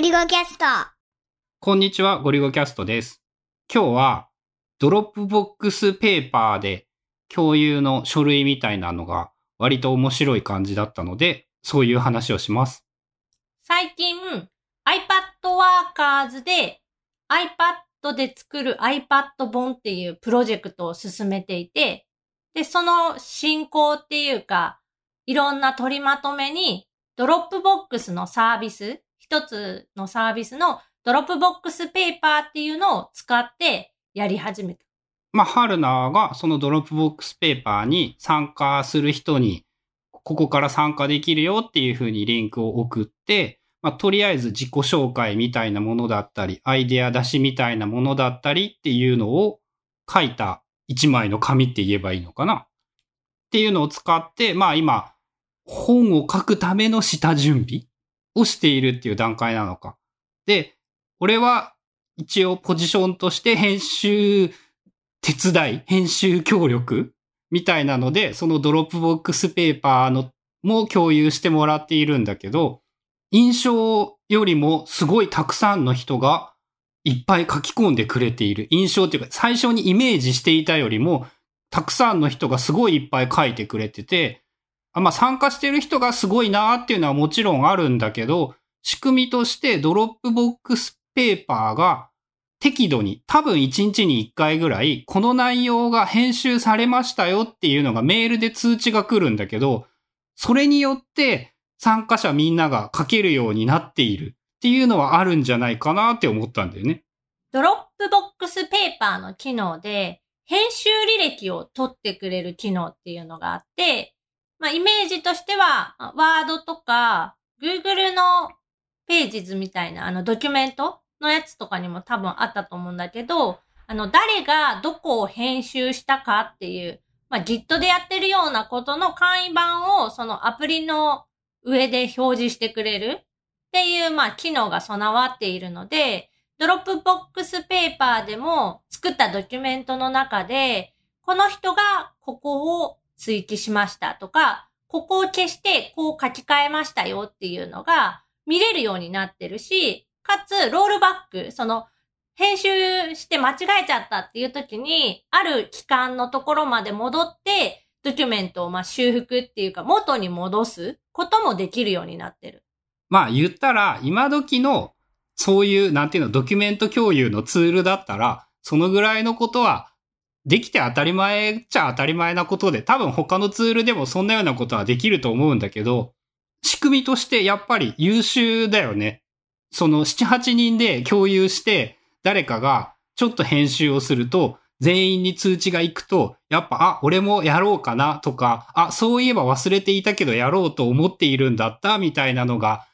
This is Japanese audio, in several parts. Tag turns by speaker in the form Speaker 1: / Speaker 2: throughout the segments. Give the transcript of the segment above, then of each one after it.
Speaker 1: ごりゅごcast。
Speaker 2: こんにちは、ごりゅごcast です。今日は、 Dropbox Paper で共有の書類みたいなのが割と面白い感じだったので、そういう話をします。
Speaker 3: 最近 iPad Workers で iPad で作る iPad 本っていうプロジェクトを進めていて、で、その進行っていうか、いろんな取りまとめに Dropbox のサービス、一つのサービスの Dropbox Paper っていうのを使ってやり始めた。
Speaker 2: まあ、春菜がその Dropbox Paper に参加する人に、ここから参加できるよっていうふうにリンクを送って、まあ、とりあえず自己紹介みたいなものだったり、アイデア出しみたいなものだったりっていうのを書いた一枚の紙って言えばいいのかなっていうのを使って、まあ今、本を書くための下準備をしているっていう段階なのか。で、俺は一応ポジションとして編集手伝い、編集協力みたいなので、その Dropbox Paper のも共有してもらっているんだけど、印象よりもすごいたくさんの人がいっぱい書き込んでくれている。印象っていうか、最初にイメージしていたよりも、たくさんの人がすごいいっぱい書いてくれてて、まあ参加してる人がすごいなーっていうのはもちろんあるんだけど、仕組みとして Dropbox Paper が適度に、多分1日に1回ぐらい、この内容が編集されましたよっていうのがメールで通知が来るんだけど、それによって参加者みんなが書けるようになっているっていうのはあるんじゃないかなって思ったんだよね。
Speaker 3: Dropbox Paper の機能で、編集履歴を取ってくれる機能っていうのがあって、まあ、イメージとしては、 Word とか、Google の Pages みたいな、あの、ドキュメントのやつとかにも多分あったと思うんだけど、あの、誰がどこを編集したかっていう、まあ、Git でやってるようなことの簡易版を、そのアプリの上で表示してくれるっていう、まあ、機能が備わっているので、 Dropbox Paper でも作ったドキュメントの中で、この人がここを追記しましたとか、ここを消してこう書き換えましたよっていうのが見れるようになってるし、かつロールバック、その編集して間違えちゃったっていう時に、ある期間のところまで戻って、ドキュメントをまあ修復っていうか元に戻すこともできるようになってる。
Speaker 2: まあ言ったら、今時のそういう、なんていうの、ドキュメント共有のツールだったら、そのぐらいのことは、できて当たり前っちゃ当たり前なことで、多分他のツールでもそんなようなことはできると思うんだけど、仕組みとしてやっぱり優秀だよね。その7、8人で共有して、誰かがちょっと編集をすると、全員に通知が行くと、やっぱ、あ、俺もやろうかなとか、あ、そういえば忘れていたけどやろうと思っているんだった、みたいなのが、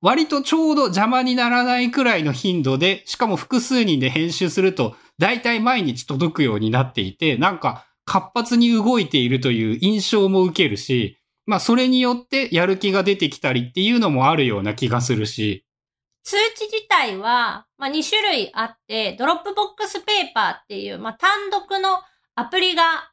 Speaker 2: 割とちょうど邪魔にならないくらいの頻度で、しかも複数人で編集すると、だいたい毎日届くようになっていて、なんか活発に動いているという印象も受けるし、まあそれによってやる気が出てきたりっていうのもあるような気がするし、
Speaker 3: 通知自体は、まあ、2種類あって、 Dropbox Paper っていう、まあ、単独のアプリが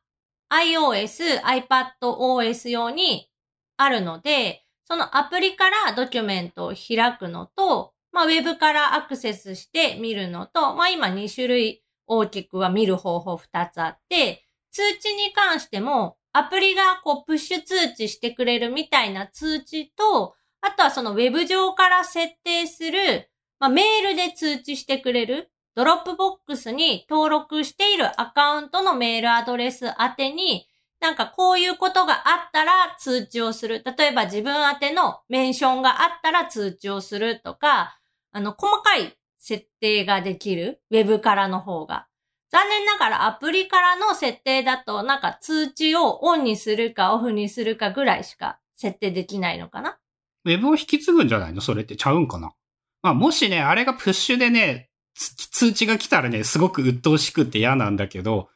Speaker 3: iOS、iPadOS 用にあるので、そのアプリからドキュメントを開くのと、まあ、ウェブからアクセスして見るのと、まあ、今2種類大きくは見る方法2つあって、通知に関しても、アプリがこうプッシュ通知してくれるみたいな通知と、あとはそのウェブ上から設定する、まあ、メールで通知してくれる、ドロップボックスに登録しているアカウントのメールアドレス宛てに、なんかこういうことがあったら通知をする。例えば自分宛てのメンションがあったら通知をするとか、あの、細かい設定ができる？ウェブからの方が。残念ながらアプリからの設定だと、なんか通知をオンにするかオフにするかぐらいしか設定できないのかな？
Speaker 2: ウェブを引き継ぐんじゃないの？それってちゃうんかな？まあもしね、あれがプッシュでね、通知が来たらね、すごく鬱陶しくて嫌なんだけど、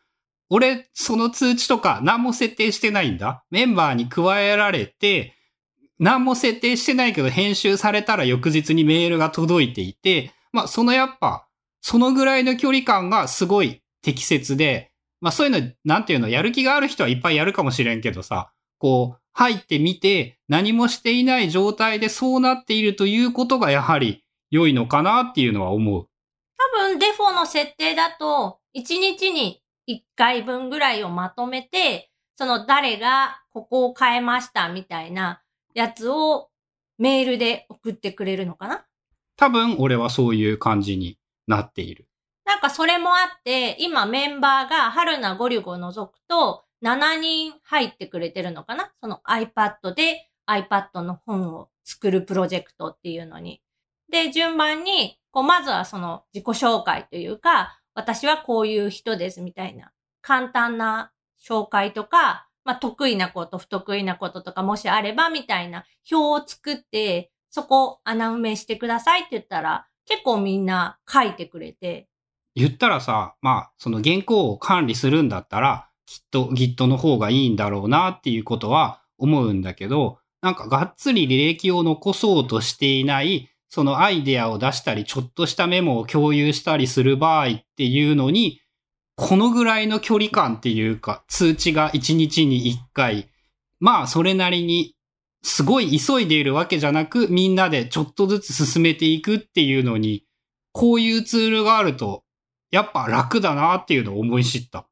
Speaker 2: 俺、その通知とか何も設定してないんだ？メンバーに加えられて、何も設定してないけど編集されたら翌日にメールが届いていて、まあそのやっぱ、そのぐらいの距離感がすごい適切で、まあそういうの、なんていうの、やる気がある人はいっぱいやるかもしれんけどさ、こう、入ってみて何もしていない状態でそうなっているということがやはり良いのかなっていうのは思う。
Speaker 3: 多分デフォの設定だと、1日に1回分ぐらいをまとめて、その誰がここを変えましたみたいなやつをメールで送ってくれるのかな
Speaker 2: 多分俺はそういう感じになっている。
Speaker 3: なんかそれもあって、今メンバーが春菜ゴリュゴを除くと7人入ってくれてるのかな？その iPad で iPad の本を作るプロジェクトっていうのに。で、順番に、こう、まずはその自己紹介というか、私はこういう人ですみたいな簡単な紹介とか、まあ、得意なこと、不得意なこととかもしあればみたいな表を作って、そこ穴埋めしてくださいって言ったら、結構みんな書いてくれて、
Speaker 2: 言ったらさ、まあ、その原稿を管理するんだったら、きっと Git の方がいいんだろうなっていうことは思うんだけど、なんかがっつり履歴を残そうとしていない、そのアイデアを出したり、ちょっとしたメモを共有したりする場合っていうのに、このぐらいの距離感っていうか、通知が1日に1回、まあそれなりに、すごい急いでいるわけじゃなく、みんなでちょっとずつ進めていくっていうのに、こういうツールがあると、やっぱ楽だなっていうのを思い知った。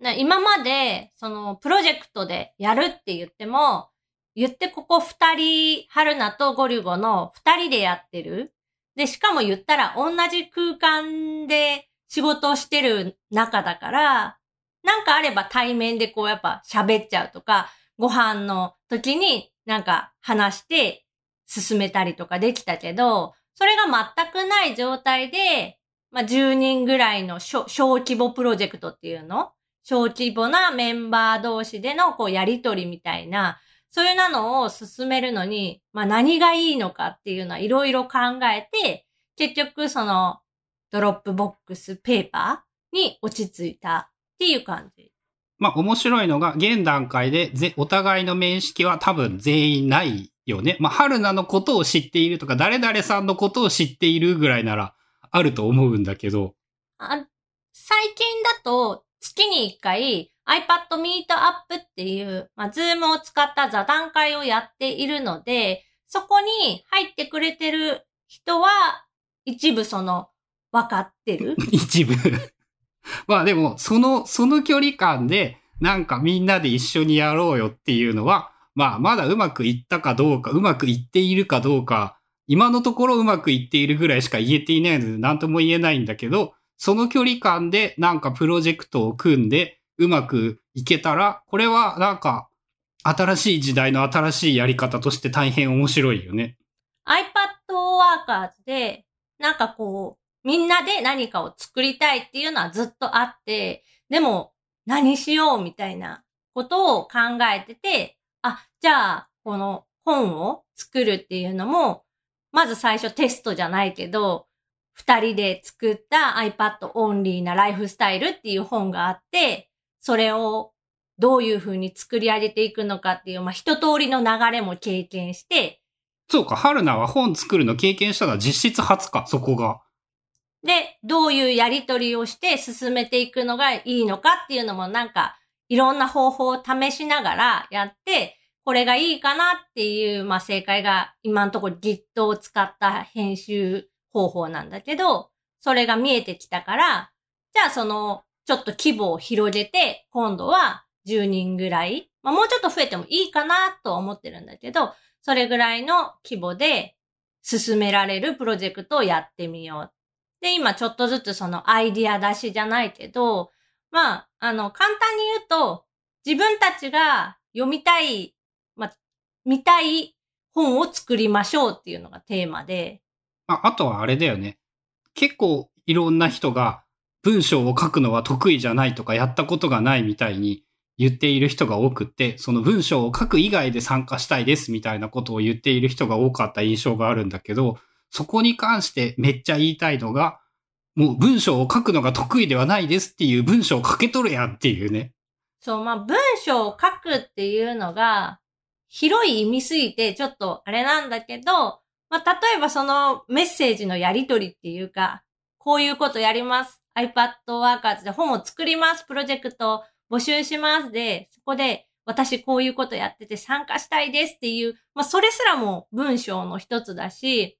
Speaker 3: な今まで、その、プロジェクトでやるって言っても、言ってここ二人、春菜とゴリュゴの二人でやってる。で、しかも言ったら同じ空間で仕事をしてる中だから、なんかあれば対面でこうやっぱ喋っちゃうとか、ご飯の時になんか話して進めたりとかできたけど、それが全くない状態で、まあ、10人ぐらいの小規模プロジェクトっていうの？小規模なメンバー同士でのこうやりとりみたいな、そういうなのを進めるのに、まあ何がいいのかっていうのはいろいろ考えて、結局そのドロップボックスペーパーに落ち着いたっていう感じ。
Speaker 2: まあ面白いのが、現段階でぜお互いの面識は多分全員ないよね。まあ春菜のことを知っているとか、誰々さんのことを知っているぐらいならあると思うんだけど、
Speaker 3: あ最近だと月に1回 iPad Meetup っていう、まあ、Zoom を使った座談会をやっているので、そこに入ってくれてる人は一部その分かってる
Speaker 2: 一部。まあでも、その、その距離感で、なんかみんなで一緒にやろうよっていうのは、まあまだうまくいったかどうか、うまくいっているかどうか、今のところうまくいっているぐらいしか言えていないので何とも言えないんだけど、その距離感でなんかプロジェクトを組んでうまくいけたら、これはなんか新しい時代の新しいやり方として大変面白いよね。
Speaker 3: iPad Workers で、なんかこう、みんなで何かを作りたいっていうのはずっとあって、でも何しようみたいなことを考えてて、あ、じゃあ、この本を作るっていうのも、まず最初テストじゃないけど、二人で作った iPad オンリーなライフスタイルっていう本があって、それをどういう風に作り上げていくのかっていう、まあ、一通りの流れも経験して、
Speaker 2: そうか、春菜は本作るの経験したのは実質初か、そこが。
Speaker 3: で、どういうやりとりをして進めていくのがいいのかっていうのもなんか、いろんな方法を試しながらやって、これがいいかなっていう、まあ正解が今のところ Git を使った編集方法なんだけど、それが見えてきたから、じゃあその、ちょっと規模を広げて、今度は10人ぐらい、まあもうちょっと増えてもいいかなと思ってるんだけど、それぐらいの規模で進められるプロジェクトをやってみようで、今ちょっとずつそのアイディア出しじゃないけど、まあ、あの、簡単に言うと、自分たちが読みたい、まあ、見たい本を作りましょうっていうのがテーマで、
Speaker 2: ああとはあれだよね。結構いろんな人が文章を書くのは得意じゃないとかやったことがないみたいに言っている人が多くって、その文章を書く以外で参加したいですみたいなことを言っている人が多かった印象があるんだけど、そこに関してめっちゃ言いたいのが、もう文章を書くのが得意ではないですっていう文章を書けとるやんっていうね。
Speaker 3: そう、まあ、文章を書くっていうのが、広い意味すぎて、ちょっとあれなんだけど、まあ、例えばそのメッセージのやり取りっていうか、こういうことやります。iPad Workers で本を作ります。プロジェクト募集します。で、そこで私こういうことやってて参加したいですっていう、まあ、それすらも文章の一つだし、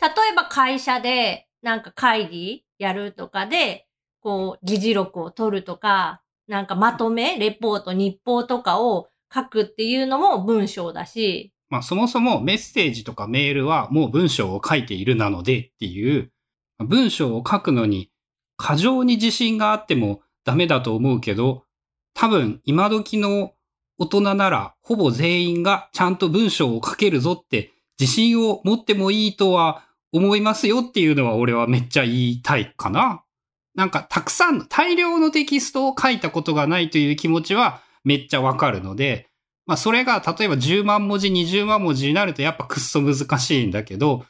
Speaker 3: 例えば会社でなんか会議やるとかで、こう、議事録を取るとか、なんかまとめ、レポート、日報とかを書くっていうのも文章だし、
Speaker 2: まあそもそもメッセージとかメールはもう文章を書いているなのでっていう、文章を書くのに過剰に自信があってもダメだと思うけど、多分今時の大人ならほぼ全員がちゃんと文章を書けるぞって自信を持ってもいいとは思いますよっていうのは俺はめっちゃ言いたいかな。なんかたくさんの大量のテキストを書いたことがないという気持ちはめっちゃわかるので、まあそれが例えば10万文字、20万文字になるとやっぱくっそ難しいんだけど、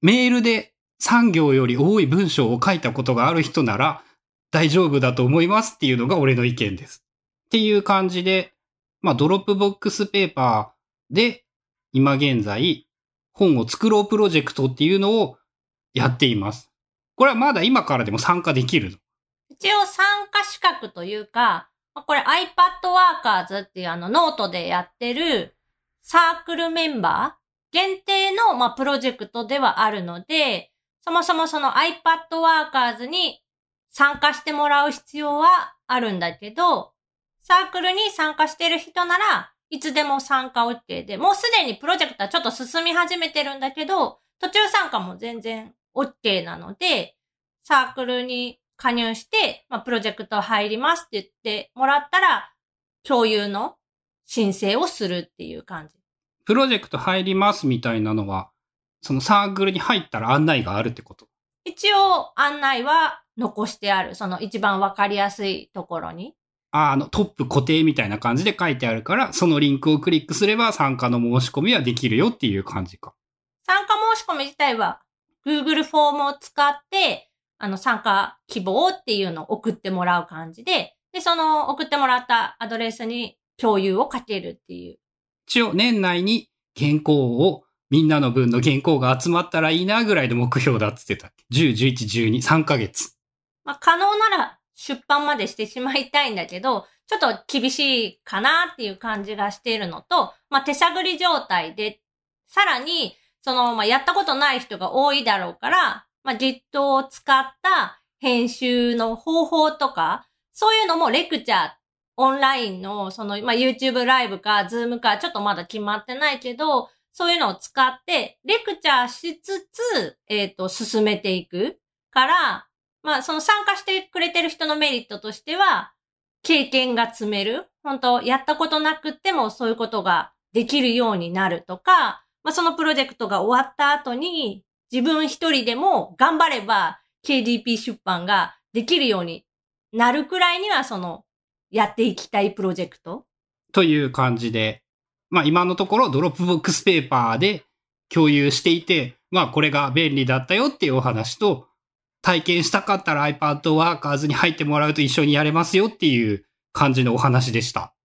Speaker 2: メールで3行より多い文章を書いたことがある人なら大丈夫だと思いますっていうのが俺の意見です。っていう感じで、まあドロップボックスペーパーで今現在本を作ろうプロジェクトっていうのをやっています。これはまだ今からでも参加できるの。
Speaker 3: 一応参加資格というか、これ iPad Workers っていうあのノートでやってるサークルメンバー限定の、まあ、プロジェクトではあるので、そもそもその iPad Workers に参加してもらう必要はあるんだけど、サークルに参加してる人ならいつでも参加 OK で、もうすでにプロジェクトはちょっと進み始めてるんだけど、途中参加も全然 OK なので、サークルに加入して、まあ、プロジェクト入りますって言ってもらったら、共有の申請をするっていう感じ。
Speaker 2: プロジェクト入りますみたいなのは、そのサークルに入ったら案内があるってこと？
Speaker 3: 一応案内は残してある。その一番わかりやすいところに。
Speaker 2: ああの、トップ固定みたいな感じで書いてあるから、そのリンクをクリックすれば参加の申し込みはできるよっていう感じか。
Speaker 3: 参加申し込み自体は Google フォームを使って、あの、参加希望っていうのを送ってもらう感じで、で、その送ってもらったアドレスに共有をかけるっていう。
Speaker 2: 一応年内に原稿を、みんなの分の原稿が集まったらいいなぐらいの目標だって言ってたっけ ?10、11、12、3ヶ月。
Speaker 3: まあ、可能なら出版までしてしまいたいんだけど、ちょっと厳しいかなっていう感じがしているのと、まあ、手探り状態で、さらに、その、まあ、やったことない人が多いだろうから、まあ、Git を使った編集の方法とか、そういうのもレクチャー、オンラインの、その、まあ、YouTube ライブか、Zoom か、ちょっとまだ決まってないけど、そういうのを使って、レクチャーしつつ、えっ、ー、と、進めていくから、まあ、その参加してくれてる人のメリットとしては、経験が積める。本当やったことなくってもそういうことができるようになるとか、まあ、そのプロジェクトが終わった後に、自分一人でも頑張れば KDP 出版ができるようになるくらいには、その、やっていきたいプロジェクト
Speaker 2: という感じで、まあ今のところドロップボックスペーパーで共有していて、まあこれが便利だったよっていうお話と、体験したかったら iPad Workers に入ってもらうと一緒にやれますよっていう感じのお話でした。